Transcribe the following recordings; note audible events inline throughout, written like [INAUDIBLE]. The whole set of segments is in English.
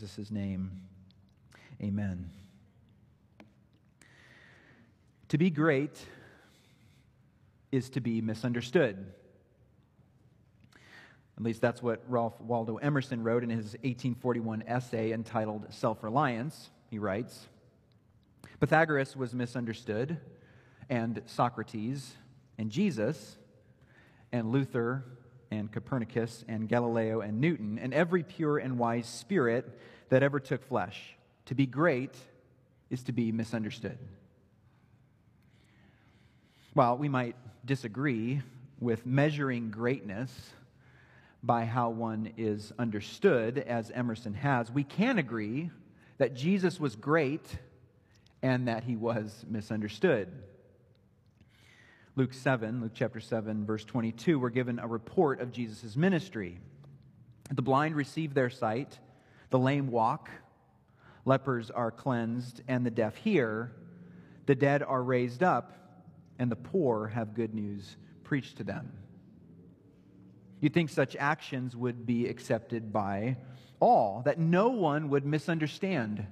Jesus' name, amen. To be great is to be misunderstood. At least that's what Ralph Waldo Emerson wrote in his 1841 essay entitled Self Reliance. He writes Pythagoras was misunderstood, and Socrates, and Jesus, and Luther, and Copernicus and Galileo and Newton and every pure and wise spirit that ever took flesh. To be great is to be misunderstood. While we might disagree with measuring greatness by how one is understood, as Emerson has, we can agree that Jesus was great and that he was misunderstood. Luke 7, Luke chapter 7, verse 22, we're given a report of Jesus' ministry. The blind receive their sight, the lame walk, lepers are cleansed, and the deaf hear, the dead are raised up, and the poor have good news preached to them. You'd think such actions would be accepted by all, that no one would misunderstand,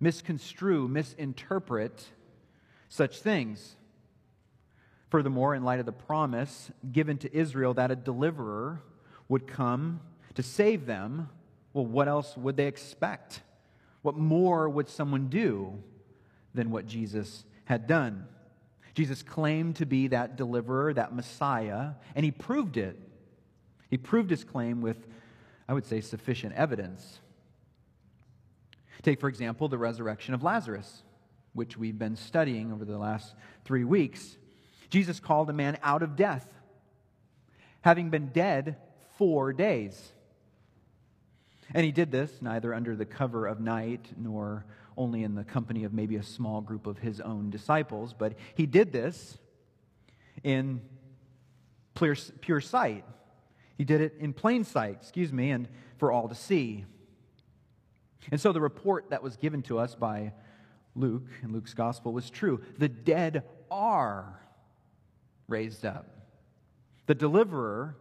misconstrue, misinterpret such things. Furthermore, in light of the promise given to Israel that a deliverer would come to save them, well, what else would they expect? What more would someone do than what Jesus had done? Jesus claimed to be that deliverer, that Messiah, and he proved it. He proved his claim with, I would say, sufficient evidence. Take, for example, the resurrection of Lazarus, which we've been studying over the last three weeks. Jesus called a man out of death, having been dead four days. And he did this neither under the cover of night nor only in the company of maybe a small group of his own disciples, but he did this in clear, pure sight. He did it in plain sight, excuse me, and for all to see. And so the report that was given to us by Luke in Luke's gospel was true. The dead are raised up. The deliverer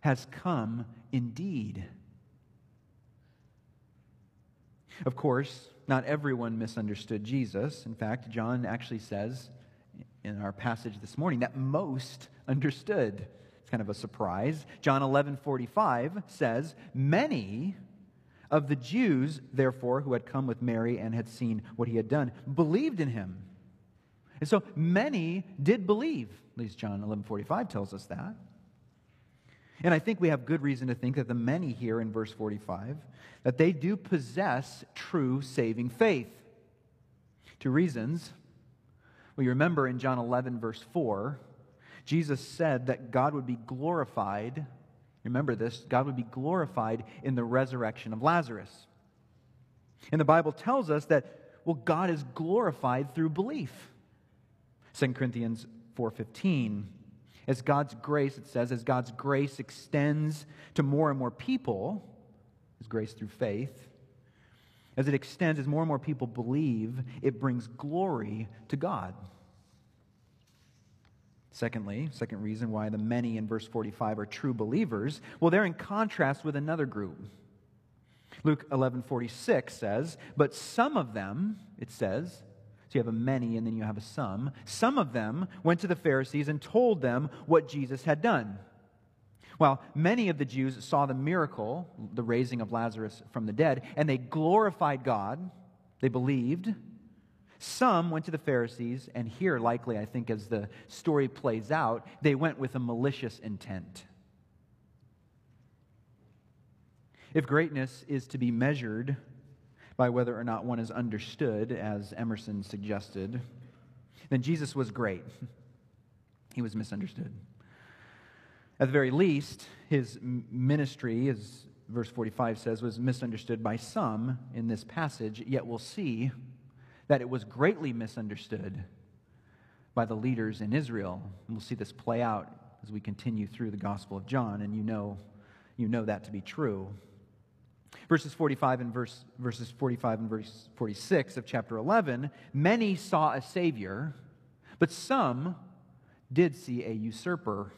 has come indeed. Of course, not everyone misunderstood Jesus. In fact, John actually says in our passage this morning that most understood. It's kind of a surprise. John 11 45 says, Many of the Jews, therefore, who had come with Mary and had seen what he had done, believed in him. And so many did believe. At least John 11:45 tells us that. And I think we have good reason to think that the many here in verse 45 that they do possess true saving faith. Two reasons. You remember in John 11 verse 4, Jesus said that God would be glorified. Remember this, God would be glorified in the resurrection of Lazarus. And the Bible tells us that well God is glorified through belief. 2 Corinthians 4:15 as God's grace it says as God's grace extends to more and more people his grace through faith as it extends as more and more people believe it brings glory to God Secondly, second reason why the many in verse 45 are true believers, well they're in contrast with another group. Luke 11:46 says, "But some of them," it says, so you have a many and then you have a some. Some of them went to the Pharisees and told them what Jesus had done. Well, many of the Jews saw the miracle, the raising of Lazarus from the dead, and they glorified God. They believed. Some went to the Pharisees, and here, likely, I think, as the story plays out, they went with a malicious intent. If greatness is to be measured by whether or not one is understood, as Emerson suggested, then Jesus was great. [LAUGHS] He was misunderstood. At the very least, his ministry, as verse 45 says, was misunderstood by some in this passage, yet we'll see that it was greatly misunderstood by the leaders in Israel. And we'll see this play out as we continue through the Gospel of John, and you know, you know that to be true. Verses 45 and verse, verses 45 and verse 46 of chapter 11, many saw a Savior, but some did see a usurper.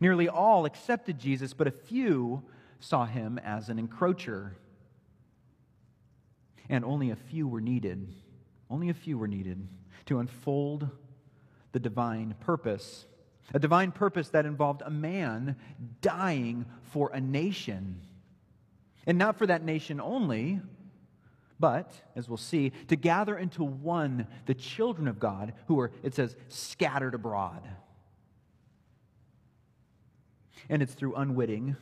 Nearly all accepted Jesus, but a few saw him as an encroacher. And only a few were needed. Only a few were needed to unfold the divine purpose. A divine purpose that involved a man dying for a nation. And not for that nation only, but, as we'll see, to gather into one the children of God who are, it says, scattered abroad. And it's through unwitting,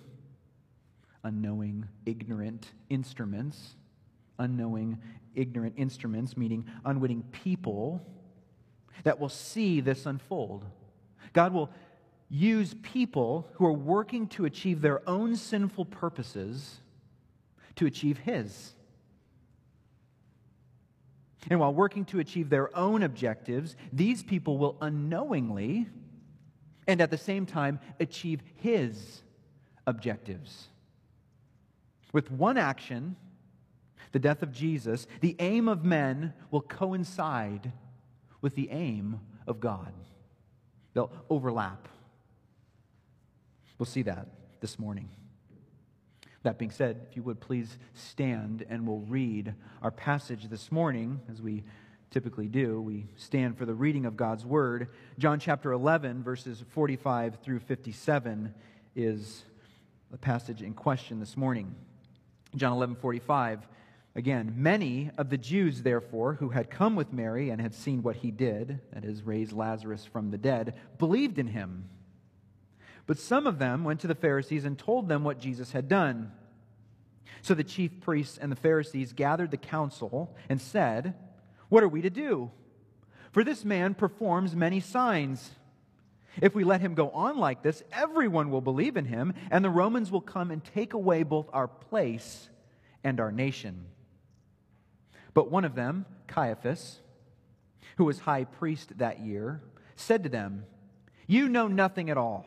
unknowing, ignorant instruments, unknowing, ignorant instruments, meaning unwitting people, that will see this unfold. God will use people who are working to achieve their own sinful purposes to achieve His. And while working to achieve their own objectives, these people will unknowingly and at the same time achieve His objectives. With one action, the death of Jesus, the aim of men will coincide with the aim of God. They'll overlap. We'll see that this morning. That being said, if you would please stand and we'll read our passage this morning as we typically do. We stand for the reading of God's word. John chapter 11, verses 45 through 57 is the passage in question this morning. John 11, 45. Again, many of the Jews, therefore, who had come with Mary and had seen what he did, that is, raise Lazarus from the dead, believed in him. But some of them went to the Pharisees and told them what Jesus had done. So the chief priests and the Pharisees gathered the council and said, What are we to do? For this man performs many signs. If we let him go on like this, everyone will believe in him, and the Romans will come and take away both our place and our nation. But one of them, Caiaphas, who was high priest that year, said to them, You know nothing at all,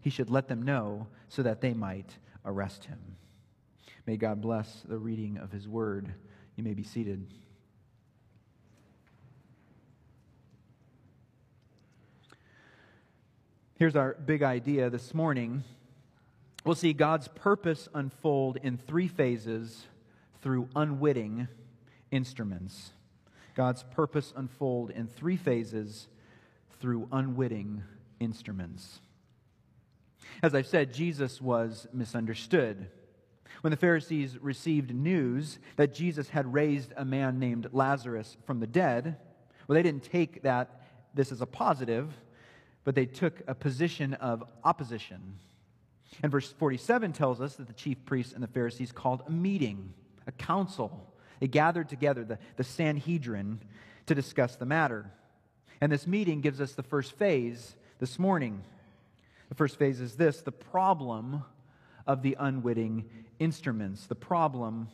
he should let them know so that they might arrest him. May God bless the reading of his word. You may be seated. Here's our big idea this morning. We'll see God's purpose unfold in three phases through unwitting instruments. God's purpose unfold in three phases through unwitting instruments. As I've said, Jesus was misunderstood. When the Pharisees received news that Jesus had raised a man named Lazarus from the dead, well, they didn't take that this as a positive, but they took a position of opposition. And verse 47 tells us that the chief priests and the Pharisees called a meeting, a council, they gathered together, the, the Sanhedrin, to discuss the matter. And this meeting gives us the first phase this morning. The first phase is this the problem of the unwitting instruments. The problem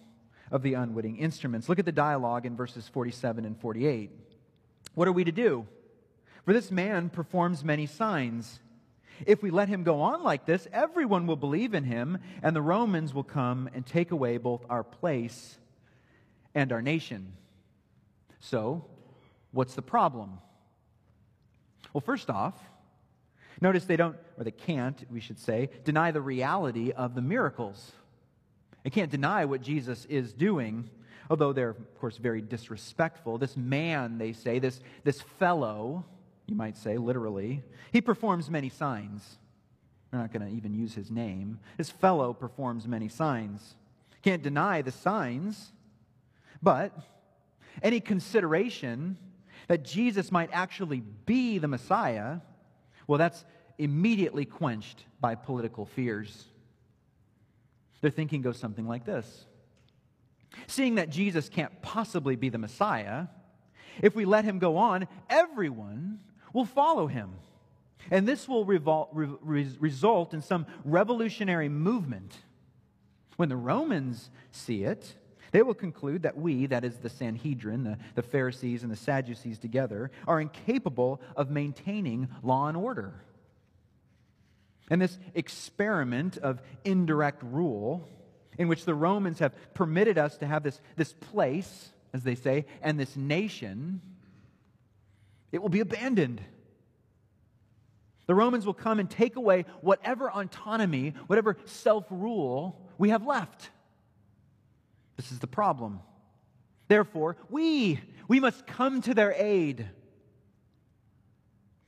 of the unwitting instruments. Look at the dialogue in verses 47 and 48. What are we to do? For this man performs many signs. If we let him go on like this, everyone will believe in him, and the Romans will come and take away both our place and our nation. So, what's the problem? Well, first off, notice they don't, or they can't, we should say, deny the reality of the miracles. They can't deny what Jesus is doing, although they're, of course, very disrespectful. This man, they say, this, this fellow, you might say, literally, he performs many signs. They're not going to even use his name. This fellow performs many signs. Can't deny the signs. But any consideration that Jesus might actually be the Messiah, well, that's immediately quenched by political fears. Their thinking goes something like this Seeing that Jesus can't possibly be the Messiah, if we let him go on, everyone will follow him. And this will revol- re- result in some revolutionary movement. When the Romans see it, they will conclude that we, that is the Sanhedrin, the, the Pharisees and the Sadducees together, are incapable of maintaining law and order. And this experiment of indirect rule, in which the Romans have permitted us to have this, this place, as they say, and this nation, it will be abandoned. The Romans will come and take away whatever autonomy, whatever self rule we have left. This is the problem. Therefore, we, we must come to their aid.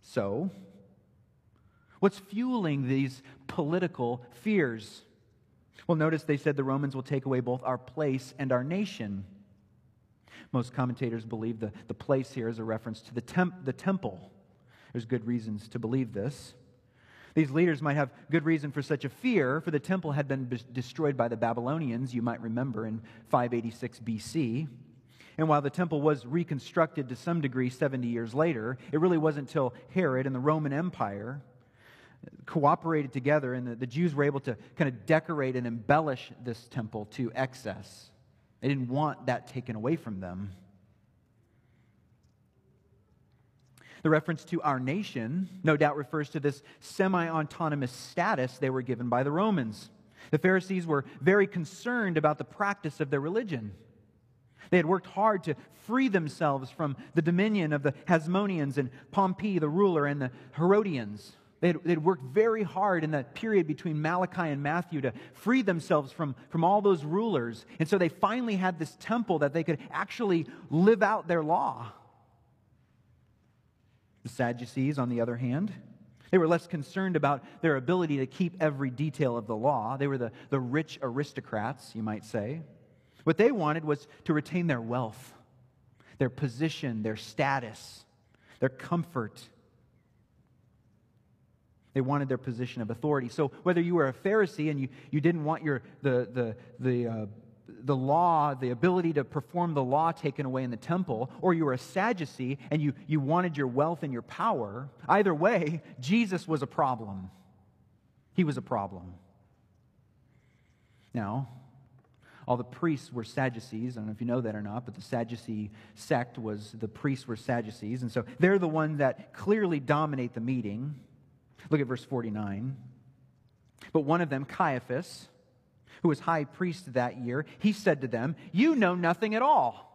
So, what's fueling these political fears? Well, notice they said the Romans will take away both our place and our nation. Most commentators believe the, the place here is a reference to the, temp, the temple. There's good reasons to believe this. These leaders might have good reason for such a fear, for the temple had been be- destroyed by the Babylonians, you might remember, in 586 BC. And while the temple was reconstructed to some degree 70 years later, it really wasn't until Herod and the Roman Empire cooperated together and the, the Jews were able to kind of decorate and embellish this temple to excess. They didn't want that taken away from them. The reference to our nation no doubt refers to this semi autonomous status they were given by the Romans. The Pharisees were very concerned about the practice of their religion. They had worked hard to free themselves from the dominion of the Hasmoneans and Pompey, the ruler, and the Herodians. They had, they'd worked very hard in that period between Malachi and Matthew to free themselves from, from all those rulers. And so they finally had this temple that they could actually live out their law. The Sadducees, on the other hand, they were less concerned about their ability to keep every detail of the law. They were the, the rich aristocrats, you might say. What they wanted was to retain their wealth, their position, their status, their comfort. They wanted their position of authority. So whether you were a Pharisee and you, you didn't want your, the, the, the uh, the law, the ability to perform the law taken away in the temple, or you were a Sadducee and you, you wanted your wealth and your power, either way, Jesus was a problem. He was a problem. Now, all the priests were Sadducees. I don't know if you know that or not, but the Sadducee sect was the priests were Sadducees. And so they're the ones that clearly dominate the meeting. Look at verse 49. But one of them, Caiaphas, who was high priest that year, he said to them, You know nothing at all.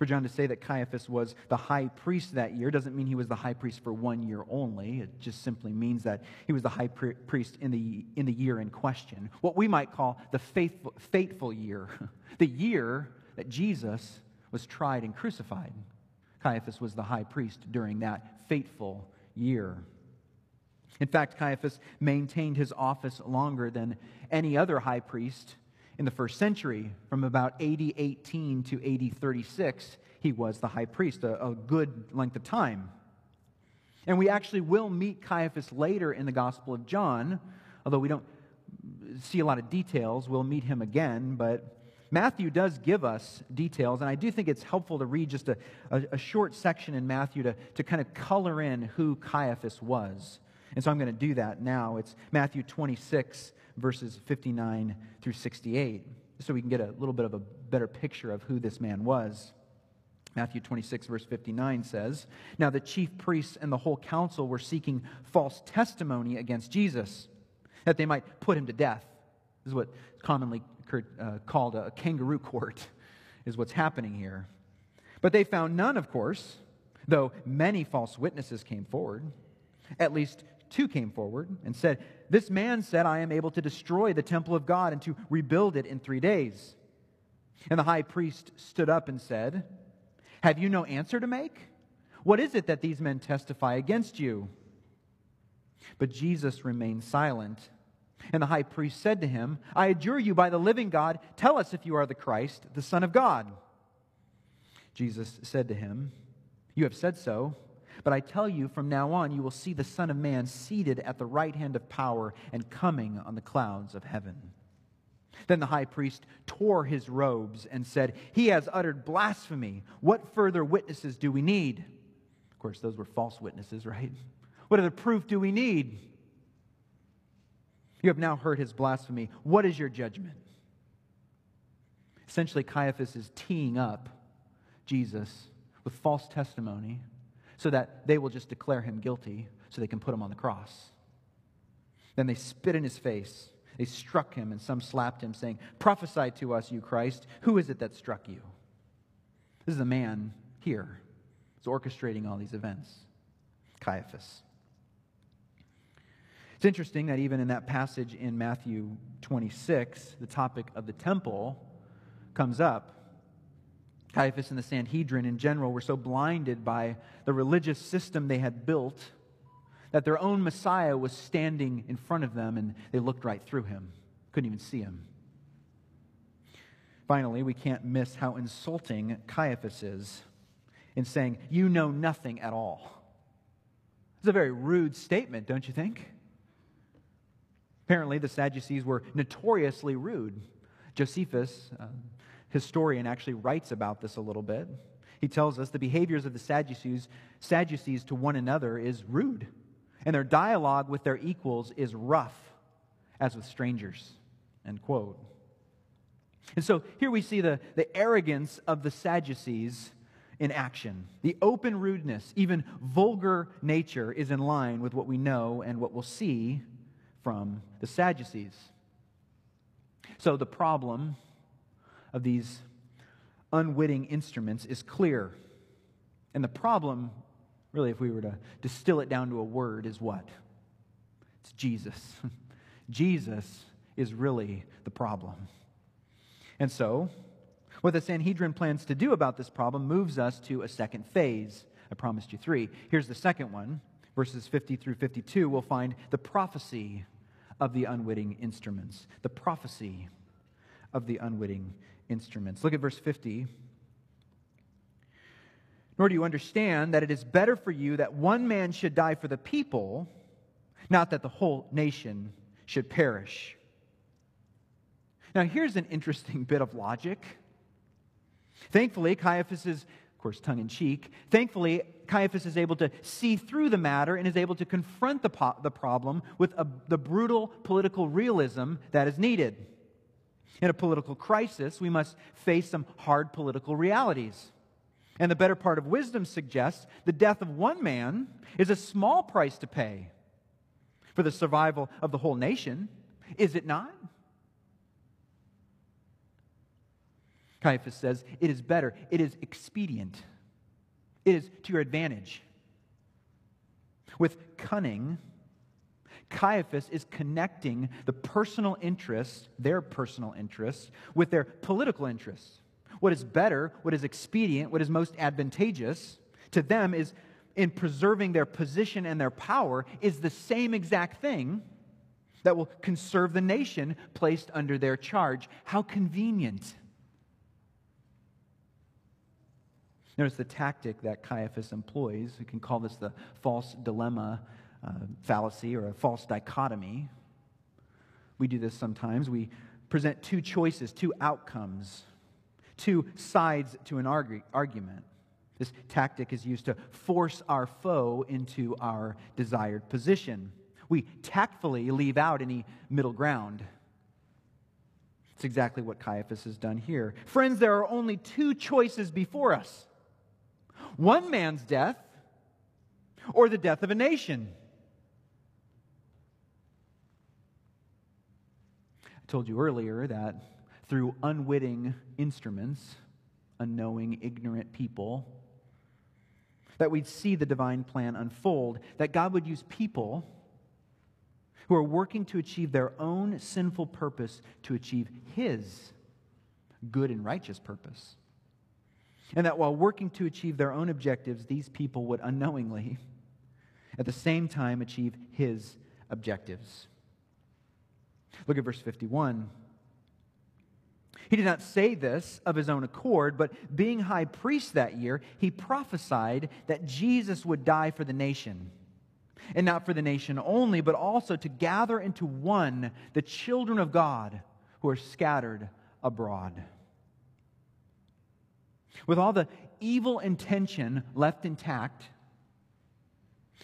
For John to say that Caiaphas was the high priest that year doesn't mean he was the high priest for one year only. It just simply means that he was the high priest in the, in the year in question. What we might call the faithful, fateful year, [LAUGHS] the year that Jesus was tried and crucified. Caiaphas was the high priest during that fateful year. In fact, Caiaphas maintained his office longer than any other high priest in the first century. From about AD 18 to AD 36, he was the high priest, a, a good length of time. And we actually will meet Caiaphas later in the Gospel of John, although we don't see a lot of details. We'll meet him again, but Matthew does give us details, and I do think it's helpful to read just a, a, a short section in Matthew to, to kind of color in who Caiaphas was. And so I'm going to do that now. It's Matthew 26, verses 59 through 68, so we can get a little bit of a better picture of who this man was. Matthew 26, verse 59 says, Now the chief priests and the whole council were seeking false testimony against Jesus, that they might put him to death. This is what commonly uh, called a kangaroo court, [LAUGHS] is what's happening here. But they found none, of course, though many false witnesses came forward. At least two came forward and said, This man said, I am able to destroy the temple of God and to rebuild it in three days. And the high priest stood up and said, Have you no answer to make? What is it that these men testify against you? But Jesus remained silent. And the high priest said to him, I adjure you by the living God, tell us if you are the Christ, the Son of God. Jesus said to him, You have said so, but I tell you, from now on you will see the Son of Man seated at the right hand of power and coming on the clouds of heaven. Then the high priest tore his robes and said, He has uttered blasphemy. What further witnesses do we need? Of course, those were false witnesses, right? What other proof do we need? You have now heard his blasphemy. What is your judgment? Essentially, Caiaphas is teeing up Jesus with false testimony so that they will just declare him guilty so they can put him on the cross. Then they spit in his face. They struck him, and some slapped him, saying, Prophesy to us, you Christ. Who is it that struck you? This is the man here who's orchestrating all these events Caiaphas. It's interesting that even in that passage in Matthew 26, the topic of the temple comes up. Caiaphas and the Sanhedrin in general were so blinded by the religious system they had built that their own Messiah was standing in front of them and they looked right through him, couldn't even see him. Finally, we can't miss how insulting Caiaphas is in saying, You know nothing at all. It's a very rude statement, don't you think? Apparently, the Sadducees were notoriously rude. Josephus, uh, historian, actually writes about this a little bit. He tells us the behaviors of the Sadducees, Sadducees to one another is rude, and their dialogue with their equals is rough, as with strangers. End quote. And so here we see the, the arrogance of the Sadducees in action. The open rudeness, even vulgar nature, is in line with what we know and what we'll see from the Sadducees. So the problem of these unwitting instruments is clear. And the problem, really, if we were to distill it down to a word, is what? It's Jesus. [LAUGHS] Jesus is really the problem. And so, what the Sanhedrin plans to do about this problem moves us to a second phase. I promised you three. Here's the second one verses 50 through 52, we'll find the prophecy of the unwitting instruments. The prophecy of the unwitting instruments. Look at verse 50. Nor do you understand that it is better for you that one man should die for the people, not that the whole nation should perish. Now, here's an interesting bit of logic. Thankfully, Caiaphas is of course, tongue in cheek. Thankfully, Caiaphas is able to see through the matter and is able to confront the, po- the problem with a, the brutal political realism that is needed. In a political crisis, we must face some hard political realities. And the better part of wisdom suggests the death of one man is a small price to pay for the survival of the whole nation, is it not? Caiaphas says, it is better, it is expedient, it is to your advantage. With cunning, Caiaphas is connecting the personal interests, their personal interests, with their political interests. What is better, what is expedient, what is most advantageous to them is in preserving their position and their power is the same exact thing that will conserve the nation placed under their charge. How convenient. Notice the tactic that Caiaphas employs. We can call this the false dilemma uh, fallacy or a false dichotomy. We do this sometimes. We present two choices, two outcomes, two sides to an argu- argument. This tactic is used to force our foe into our desired position. We tactfully leave out any middle ground. It's exactly what Caiaphas has done here. Friends, there are only two choices before us one man's death or the death of a nation. I told you earlier that through unwitting instruments, unknowing, ignorant people, that we'd see the divine plan unfold, that God would use people who are working to achieve their own sinful purpose to achieve His good and righteous purpose. And that while working to achieve their own objectives, these people would unknowingly, at the same time, achieve his objectives. Look at verse 51. He did not say this of his own accord, but being high priest that year, he prophesied that Jesus would die for the nation. And not for the nation only, but also to gather into one the children of God who are scattered abroad. With all the evil intention left intact,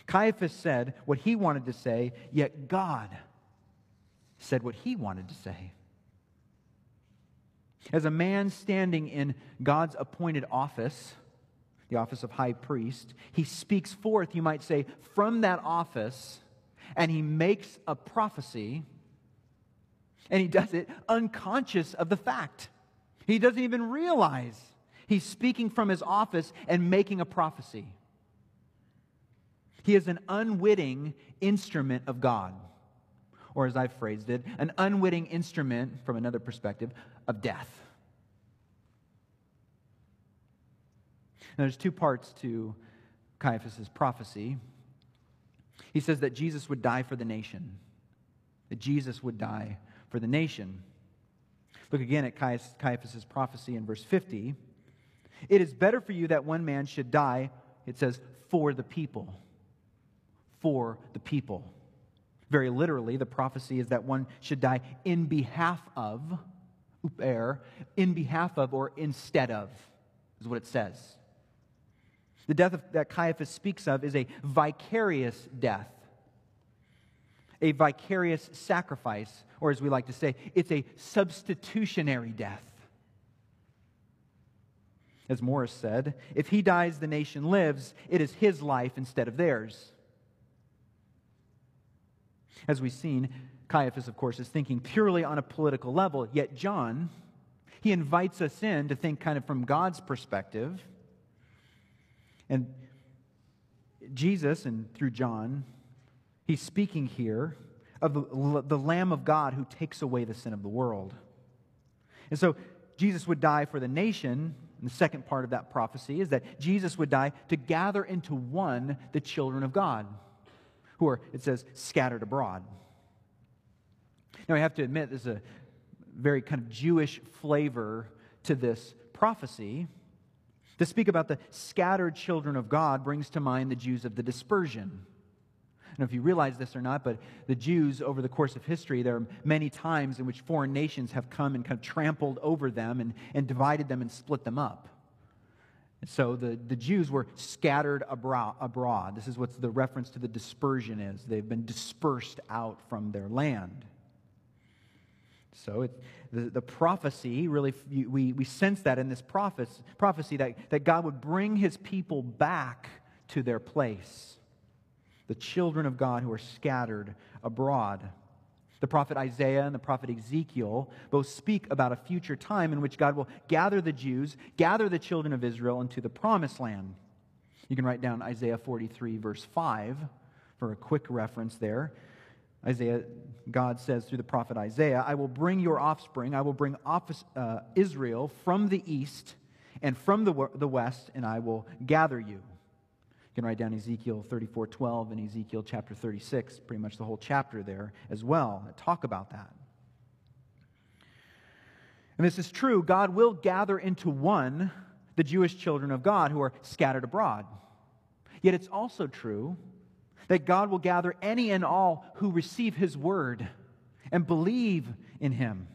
Caiaphas said what he wanted to say, yet God said what he wanted to say. As a man standing in God's appointed office, the office of high priest, he speaks forth, you might say, from that office, and he makes a prophecy, and he does it unconscious of the fact. He doesn't even realize he's speaking from his office and making a prophecy. He is an unwitting instrument of God. Or, as I've phrased it, an unwitting instrument, from another perspective, of death. Now, there's two parts to Caiaphas' prophecy. He says that Jesus would die for the nation, that Jesus would die for the nation. Look again at Caiaphas' prophecy in verse 50. It is better for you that one man should die, it says, for the people for the people. Very literally, the prophecy is that one should die in behalf of, uper, in behalf of or instead of, is what it says. The death of, that Caiaphas speaks of is a vicarious death, a vicarious sacrifice, or as we like to say, it's a substitutionary death. As Morris said, if he dies, the nation lives. It is his life instead of theirs. As we've seen, Caiaphas, of course, is thinking purely on a political level, yet John, he invites us in to think kind of from God's perspective. And Jesus, and through John, he's speaking here of the, the Lamb of God who takes away the sin of the world. And so Jesus would die for the nation. And the second part of that prophecy is that Jesus would die to gather into one the children of God who are, it says, scattered abroad. Now, I have to admit, there's a very kind of Jewish flavor to this prophecy. To speak about the scattered children of God brings to mind the Jews of the dispersion. I don't know if you realize this or not, but the Jews, over the course of history, there are many times in which foreign nations have come and kind of trampled over them and, and divided them and split them up. So the, the Jews were scattered abroad. This is what the reference to the dispersion is. They've been dispersed out from their land. So it, the, the prophecy, really, we, we sense that in this prophecy, prophecy that, that God would bring his people back to their place. The children of God who are scattered abroad. The prophet Isaiah and the prophet Ezekiel both speak about a future time in which God will gather the Jews, gather the children of Israel into the promised land. You can write down Isaiah 43, verse 5, for a quick reference there. Isaiah, God says through the prophet Isaiah, I will bring your offspring, I will bring office, uh, Israel from the east and from the, the west, and I will gather you can write down Ezekiel 34 12 and Ezekiel chapter 36, pretty much the whole chapter there as well, talk about that. And this is true. God will gather into one the Jewish children of God who are scattered abroad. Yet it's also true that God will gather any and all who receive his word and believe in him.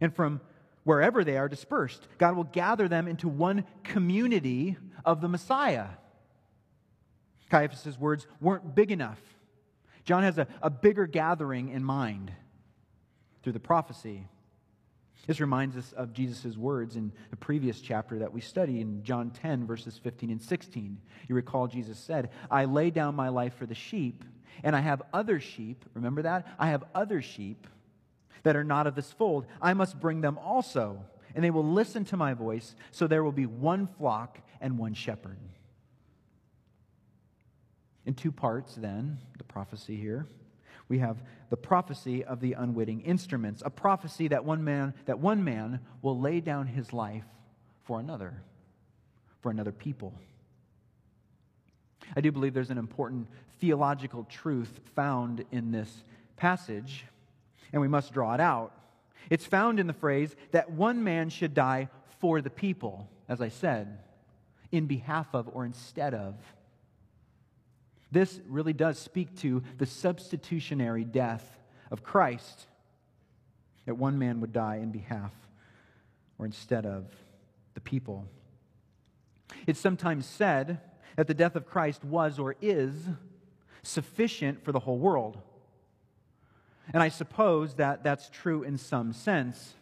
And from wherever they are dispersed. God will gather them into one community of the Messiah. Caiaphas' words weren't big enough. John has a, a bigger gathering in mind through the prophecy. This reminds us of Jesus' words in the previous chapter that we study in John 10, verses 15 and 16. You recall Jesus said, I lay down my life for the sheep, and I have other sheep. Remember that? I have other sheep that are not of this fold. I must bring them also, and they will listen to my voice, so there will be one flock and one shepherd. In two parts, then, the prophecy here. We have the prophecy of the unwitting instruments, a prophecy that one man, that one man will lay down his life for another, for another people. I do believe there's an important theological truth found in this passage, and we must draw it out. It's found in the phrase that one man should die for the people, as I said, in behalf of or instead of. This really does speak to the substitutionary death of Christ, that one man would die in behalf or instead of the people. It's sometimes said that the death of Christ was or is sufficient for the whole world. And I suppose that that's true in some sense.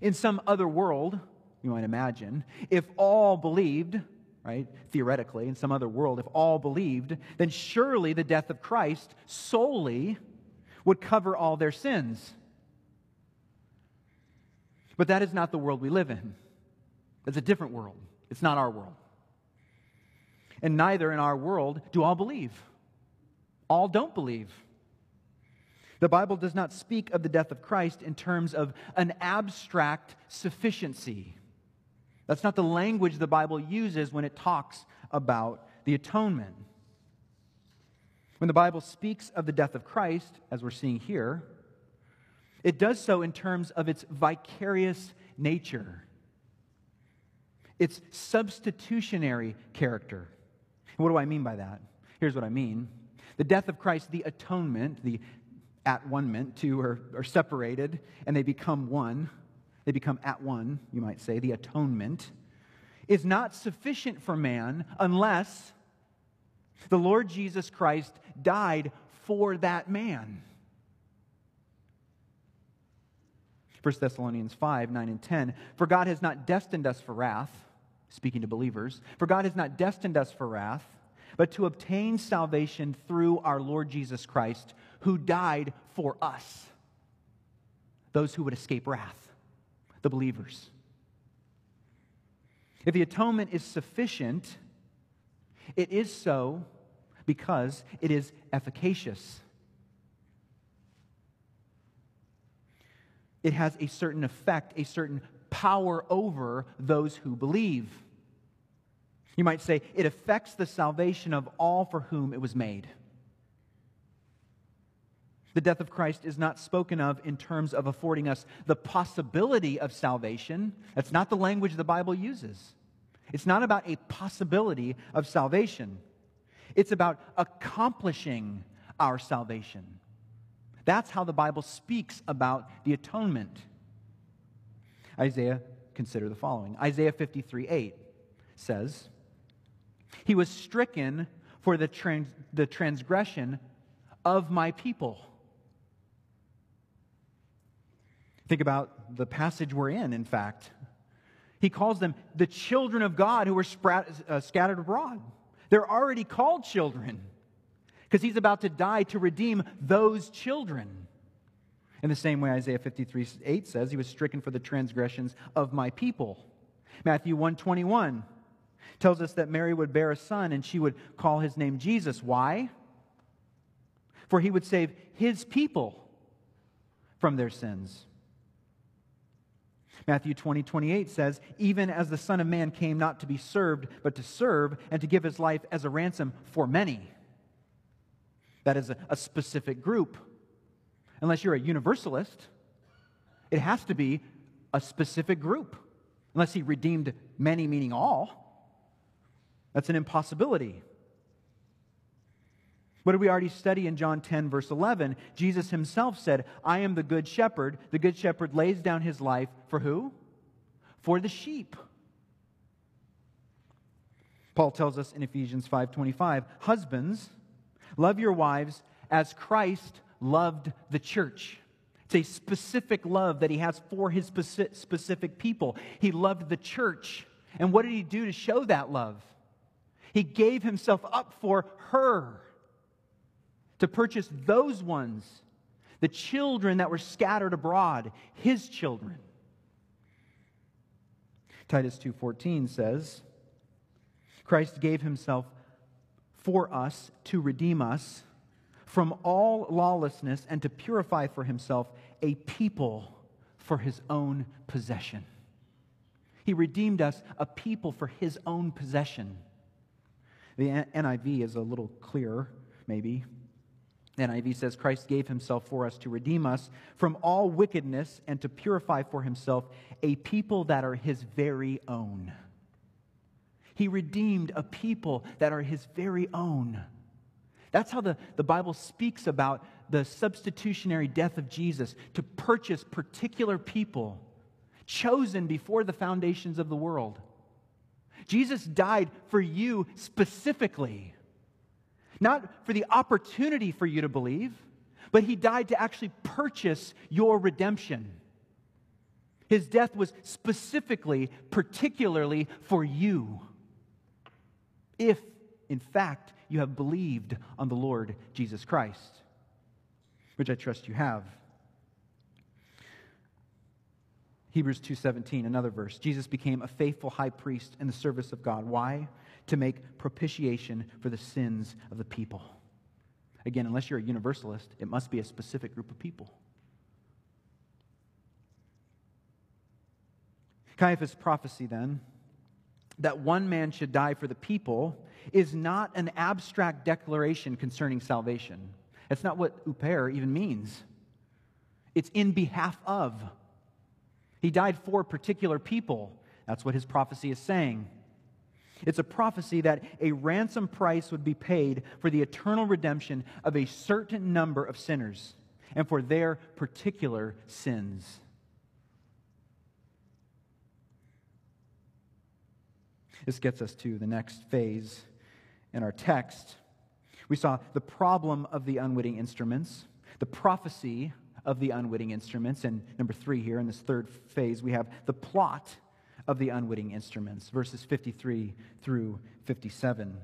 In some other world, you might imagine, if all believed, right, theoretically, in some other world, if all believed, then surely the death of Christ solely would cover all their sins. But that is not the world we live in. It's a different world. It's not our world. And neither in our world do all believe. All don't believe. The Bible does not speak of the death of Christ in terms of an abstract sufficiency. That's not the language the Bible uses when it talks about the atonement. When the Bible speaks of the death of Christ, as we're seeing here, it does so in terms of its vicarious nature, its substitutionary character. what do I mean by that? Here's what I mean. The death of Christ, the atonement, the at one meant two are, are separated and they become one. They become at one, you might say, the atonement, is not sufficient for man unless the Lord Jesus Christ died for that man. 1 Thessalonians 5 9 and 10. For God has not destined us for wrath, speaking to believers, for God has not destined us for wrath, but to obtain salvation through our Lord Jesus Christ who died for us, those who would escape wrath, the believers. If the atonement is sufficient, it is so because it is efficacious. It has a certain effect, a certain power over those who believe. You might say it affects the salvation of all for whom it was made. The death of Christ is not spoken of in terms of affording us the possibility of salvation. That's not the language the Bible uses. It's not about a possibility of salvation, it's about accomplishing our salvation. That's how the Bible speaks about the atonement. Isaiah, consider the following Isaiah 53 8 says, He was stricken for the, trans- the transgression of my people. Think about the passage we're in, in fact. He calls them the children of God who were uh, scattered abroad. They're already called children because he's about to die to redeem those children. In the same way, Isaiah 53 8 says, He was stricken for the transgressions of my people. Matthew 121 tells us that Mary would bear a son and she would call his name Jesus. Why? For he would save his people from their sins. Matthew 20, 28 says, Even as the Son of Man came not to be served, but to serve and to give his life as a ransom for many. That is a, a specific group. Unless you're a universalist, it has to be a specific group. Unless he redeemed many, meaning all. That's an impossibility. What did we already study in John 10, verse 11? Jesus himself said, I am the good shepherd. The good shepherd lays down his life for who? For the sheep. Paul tells us in Ephesians 5:25, "Husbands, love your wives as Christ loved the church." It's a specific love that he has for his specific people. He loved the church. And what did he do to show that love? He gave himself up for her to purchase those ones, the children that were scattered abroad, his children. Titus 2:14 says, Christ gave himself for us to redeem us from all lawlessness and to purify for himself a people for his own possession. He redeemed us a people for his own possession. The NIV is a little clearer, maybe. NIV says, Christ gave himself for us to redeem us from all wickedness and to purify for himself a people that are his very own. He redeemed a people that are his very own. That's how the, the Bible speaks about the substitutionary death of Jesus to purchase particular people chosen before the foundations of the world. Jesus died for you specifically, not for the opportunity for you to believe, but he died to actually purchase your redemption. His death was specifically, particularly for you. If, in fact, you have believed on the Lord Jesus Christ, which I trust you have. Hebrews 2:17 another verse Jesus became a faithful high priest in the service of God why to make propitiation for the sins of the people again unless you're a universalist it must be a specific group of people Caiaphas prophecy then that one man should die for the people is not an abstract declaration concerning salvation. That's not what huper even means. It's in behalf of. He died for particular people. That's what his prophecy is saying. It's a prophecy that a ransom price would be paid for the eternal redemption of a certain number of sinners and for their particular sins. This gets us to the next phase in our text. We saw the problem of the unwitting instruments, the prophecy of the unwitting instruments. And number three, here in this third phase, we have the plot of the unwitting instruments, verses 53 through 57.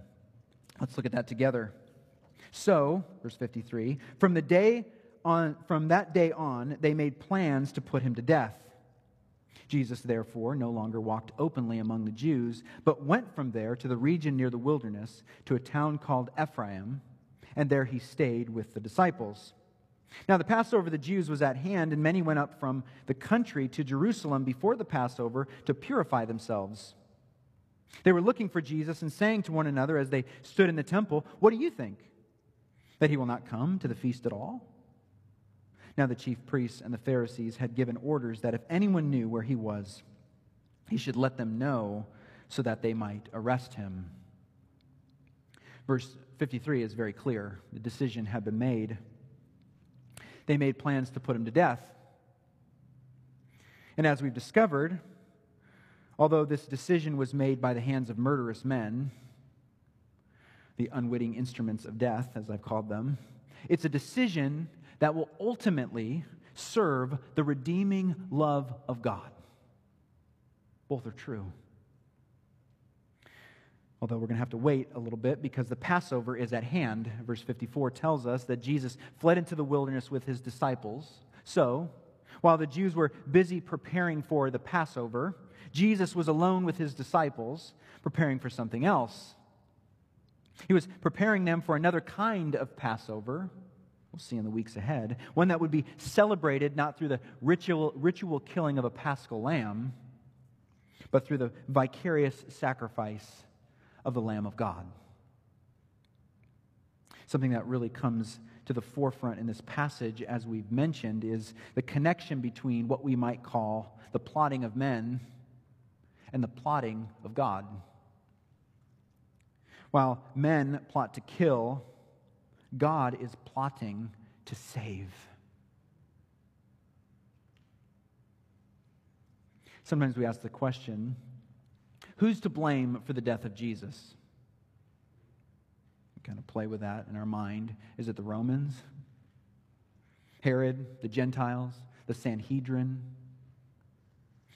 Let's look at that together. So, verse 53, from the day on from that day on they made plans to put him to death. Jesus, therefore, no longer walked openly among the Jews, but went from there to the region near the wilderness, to a town called Ephraim, and there he stayed with the disciples. Now, the Passover of the Jews was at hand, and many went up from the country to Jerusalem before the Passover to purify themselves. They were looking for Jesus and saying to one another as they stood in the temple, What do you think? That he will not come to the feast at all? Now, the chief priests and the Pharisees had given orders that if anyone knew where he was, he should let them know so that they might arrest him. Verse 53 is very clear. The decision had been made they made plans to put him to death. And as we've discovered, although this decision was made by the hands of murderous men, the unwitting instruments of death, as I've called them, it's a decision that will ultimately serve the redeeming love of God. Both are true. Although we're going to have to wait a little bit because the Passover is at hand. Verse 54 tells us that Jesus fled into the wilderness with his disciples. So, while the Jews were busy preparing for the Passover, Jesus was alone with his disciples, preparing for something else. He was preparing them for another kind of Passover. We'll see in the weeks ahead. One that would be celebrated not through the ritual, ritual killing of a paschal lamb, but through the vicarious sacrifice of the Lamb of God. Something that really comes to the forefront in this passage, as we've mentioned, is the connection between what we might call the plotting of men and the plotting of God. While men plot to kill, God is plotting to save. Sometimes we ask the question Who's to blame for the death of Jesus? We kind of play with that in our mind. Is it the Romans? Herod, the Gentiles, the Sanhedrin,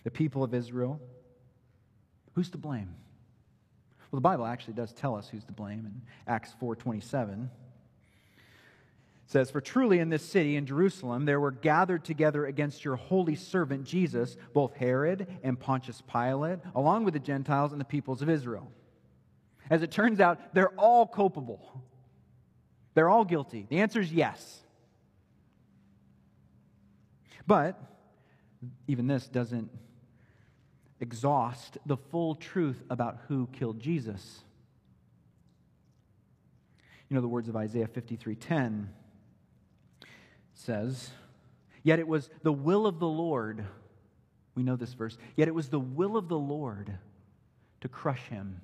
the people of Israel? Who's to blame? Well, the Bible actually does tell us who's to blame in Acts 4:27 says, For truly in this city, in Jerusalem, there were gathered together against your holy servant Jesus, both Herod and Pontius Pilate, along with the Gentiles and the peoples of Israel. As it turns out, they're all culpable. They're all guilty. The answer is yes. But even this doesn't exhaust the full truth about who killed Jesus. You know the words of Isaiah 53:10 says, Yet it was the will of the Lord. We know this verse. Yet it was the will of the Lord to crush him.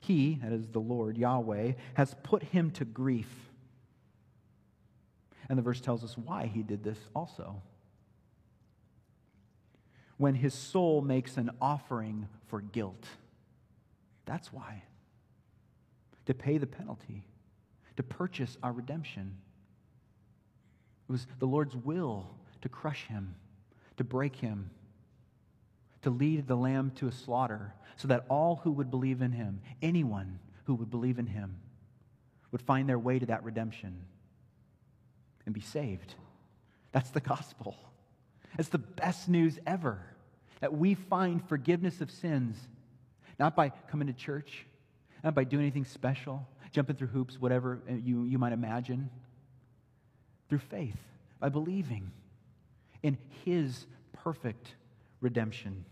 He, that is the Lord, Yahweh, has put him to grief. And the verse tells us why he did this also. When his soul makes an offering for guilt. That's why. To pay the penalty, to purchase our redemption. It was the Lord's will to crush him, to break him, to lead the lamb to a slaughter, so that all who would believe in him, anyone who would believe in him, would find their way to that redemption and be saved. That's the gospel. It's the best news ever that we find forgiveness of sins, not by coming to church, not by doing anything special, jumping through hoops, whatever uh, you, you might imagine, through faith, by believing in His perfect redemption.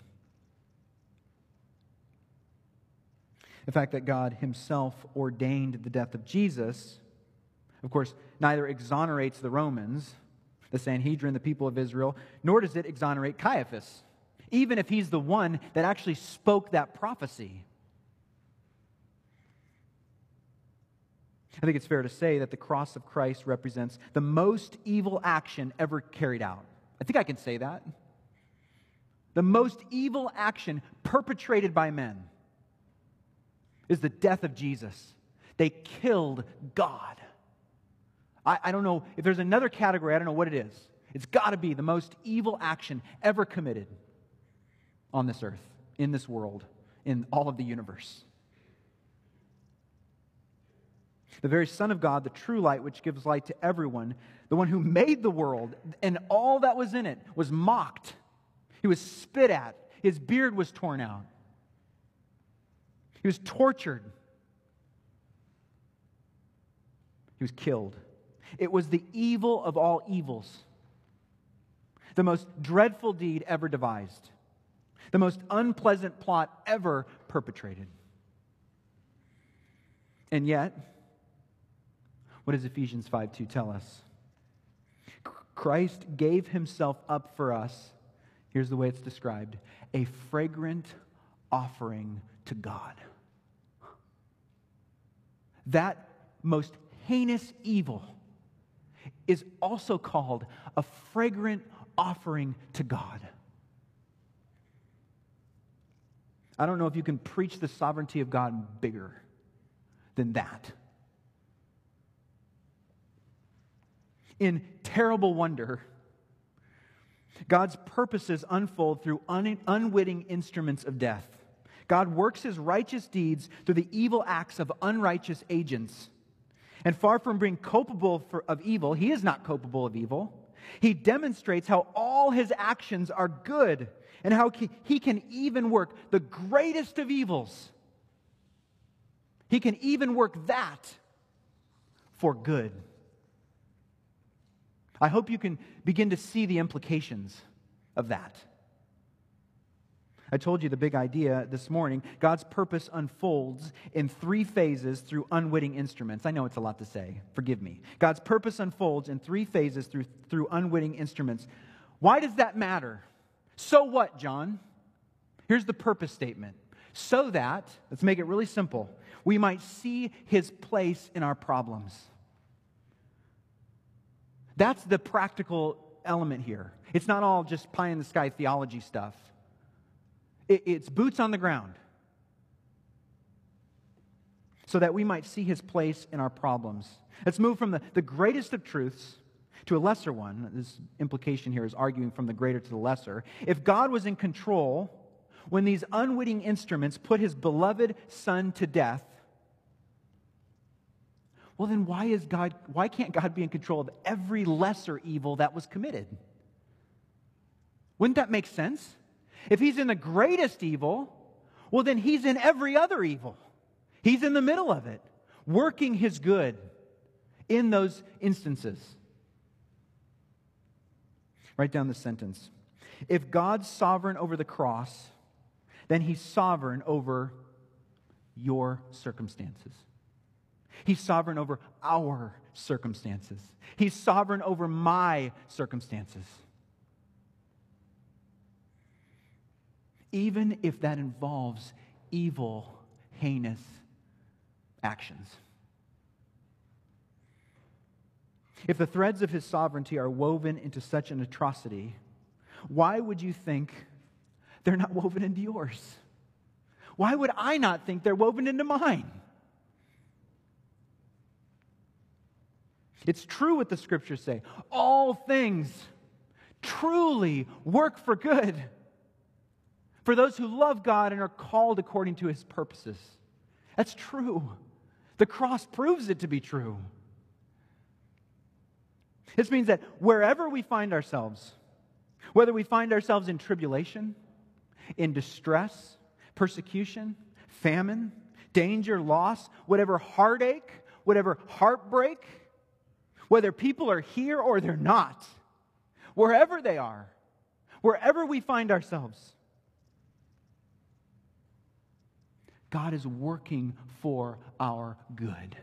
The fact that God Himself ordained the death of Jesus, of course, neither exonerates the Romans, the Sanhedrin, the people of Israel, nor does it exonerate Caiaphas, even if he's the one that actually spoke that prophecy. I think it's fair to say that the cross of Christ represents the most evil action ever carried out. I think I can say that. The most evil action perpetrated by men is the death of Jesus. They killed God. I, I don't know if there's another category, I don't know what it is. It's got to be the most evil action ever committed on this earth, in this world, in all of the universe. The very Son of God, the true light which gives light to everyone, the one who made the world and all that was in it, was mocked. He was spit at. His beard was torn out. He was tortured. He was killed. It was the evil of all evils, the most dreadful deed ever devised, the most unpleasant plot ever perpetrated. And yet, what does Ephesians 5 2 tell us? Christ gave himself up for us. Here's the way it's described a fragrant offering to God. That most heinous evil is also called a fragrant offering to God. I don't know if you can preach the sovereignty of God bigger than that. In terrible wonder, God's purposes unfold through un- unwitting instruments of death. God works his righteous deeds through the evil acts of unrighteous agents. And far from being culpable for, of evil, he is not culpable of evil. He demonstrates how all his actions are good and how he can even work the greatest of evils. He can even work that for good. I hope you can begin to see the implications of that. I told you the big idea this morning. God's purpose unfolds in three phases through unwitting instruments. I know it's a lot to say. Forgive me. God's purpose unfolds in three phases through, through unwitting instruments. Why does that matter? So what, John? Here's the purpose statement. So that, let's make it really simple, we might see his place in our problems. That's the practical element here. It's not all just pie in the sky theology stuff, it, it's boots on the ground so that we might see his place in our problems. Let's move from the, the greatest of truths to a lesser one. This implication here is arguing from the greater to the lesser. If God was in control when these unwitting instruments put his beloved son to death, well, then why, is God, why can't God be in control of every lesser evil that was committed? Wouldn't that make sense? If he's in the greatest evil, well, then he's in every other evil. He's in the middle of it, working his good in those instances. Write down the sentence. If God's sovereign over the cross, then he's sovereign over your circumstances. He's sovereign over our circumstances. He's sovereign over my circumstances. Even if that involves evil, heinous actions. If the threads of his sovereignty are woven into such an atrocity, why would you think they're not woven into yours? Why would I not think they're woven into mine? It's true what the scriptures say. All things truly work for good for those who love God and are called according to his purposes. That's true. The cross proves it to be true. This means that wherever we find ourselves, whether we find ourselves in tribulation, in distress, persecution, famine, danger, loss, whatever heartache, whatever heartbreak, whether people are here or they're not, wherever they are, wherever we find ourselves, God is working for our good.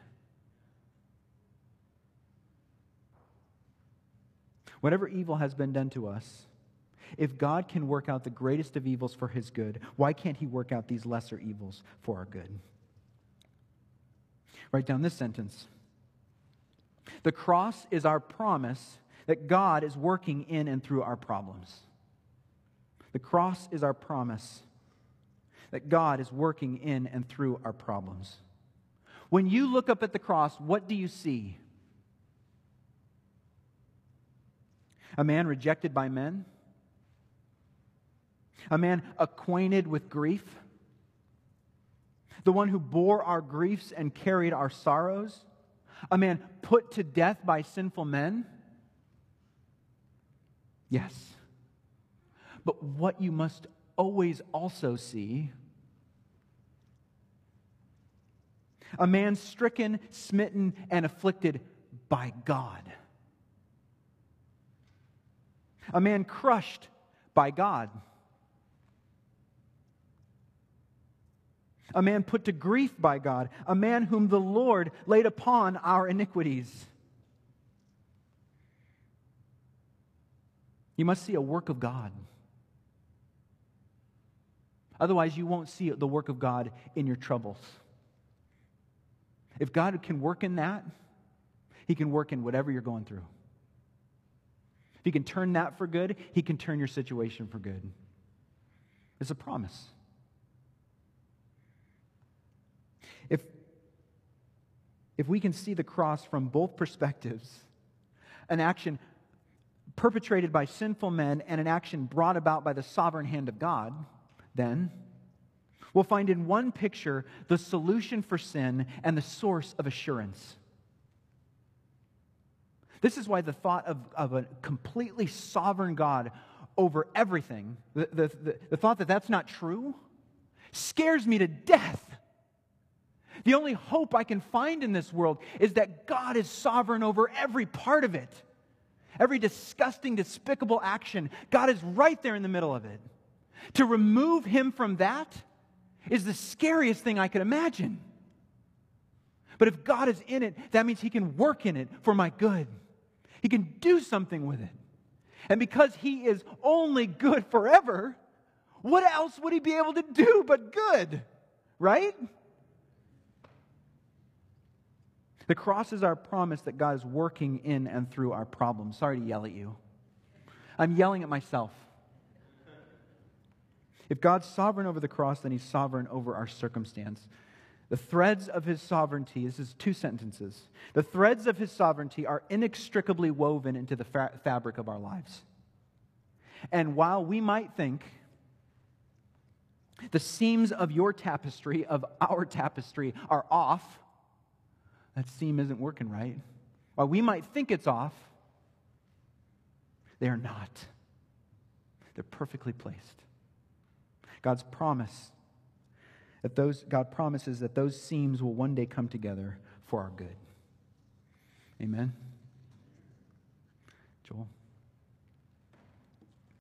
Whatever evil has been done to us, if God can work out the greatest of evils for his good, why can't he work out these lesser evils for our good? Write down this sentence The cross is our promise that God is working in and through our problems. The cross is our promise that God is working in and through our problems. When you look up at the cross, what do you see? A man rejected by men? A man acquainted with grief? The one who bore our griefs and carried our sorrows? A man put to death by sinful men? Yes. But what you must always also see a man stricken, smitten, and afflicted by God a man crushed by God, a man put to grief by God, a man whom the Lord laid upon our iniquities. You must see a work of God. Otherwise, you won't see the work of God in your troubles. If God can work in that, He can work in whatever you're going through. If He can turn that for good, He can turn your situation for good. It's a promise. If, if we can see the cross from both perspectives, an action perpetrated by sinful men and an action brought about by the sovereign hand of God, then we'll find in one picture the solution for sin and the source of assurance. This is why the thought of, of a completely sovereign God over everything, the, the, the, the thought that that's not true, scares me to death. The only hope I can find in this world is that God is sovereign over every part of it. Every disgusting, despicable action, God is right there in the middle of it. To remove Him from that is the scariest thing I could imagine. But if God is in it, that means He can work in it for my good. He can do something with it. And because He is only good forever, what else would He be able to do but good? Right? The cross is our promise that God is working in and through our problems. Sorry to yell at you. I'm yelling at myself. If God's sovereign over the cross, then He's sovereign over our circumstance. The threads of his sovereignty, this is two sentences. The threads of his sovereignty are inextricably woven into the fa- fabric of our lives. And while we might think the seams of your tapestry, of our tapestry, are off, that seam isn't working right. While we might think it's off, they are not. They're perfectly placed. God's promise that those, God promises that those seams will one day come together for our good. Amen. Joel.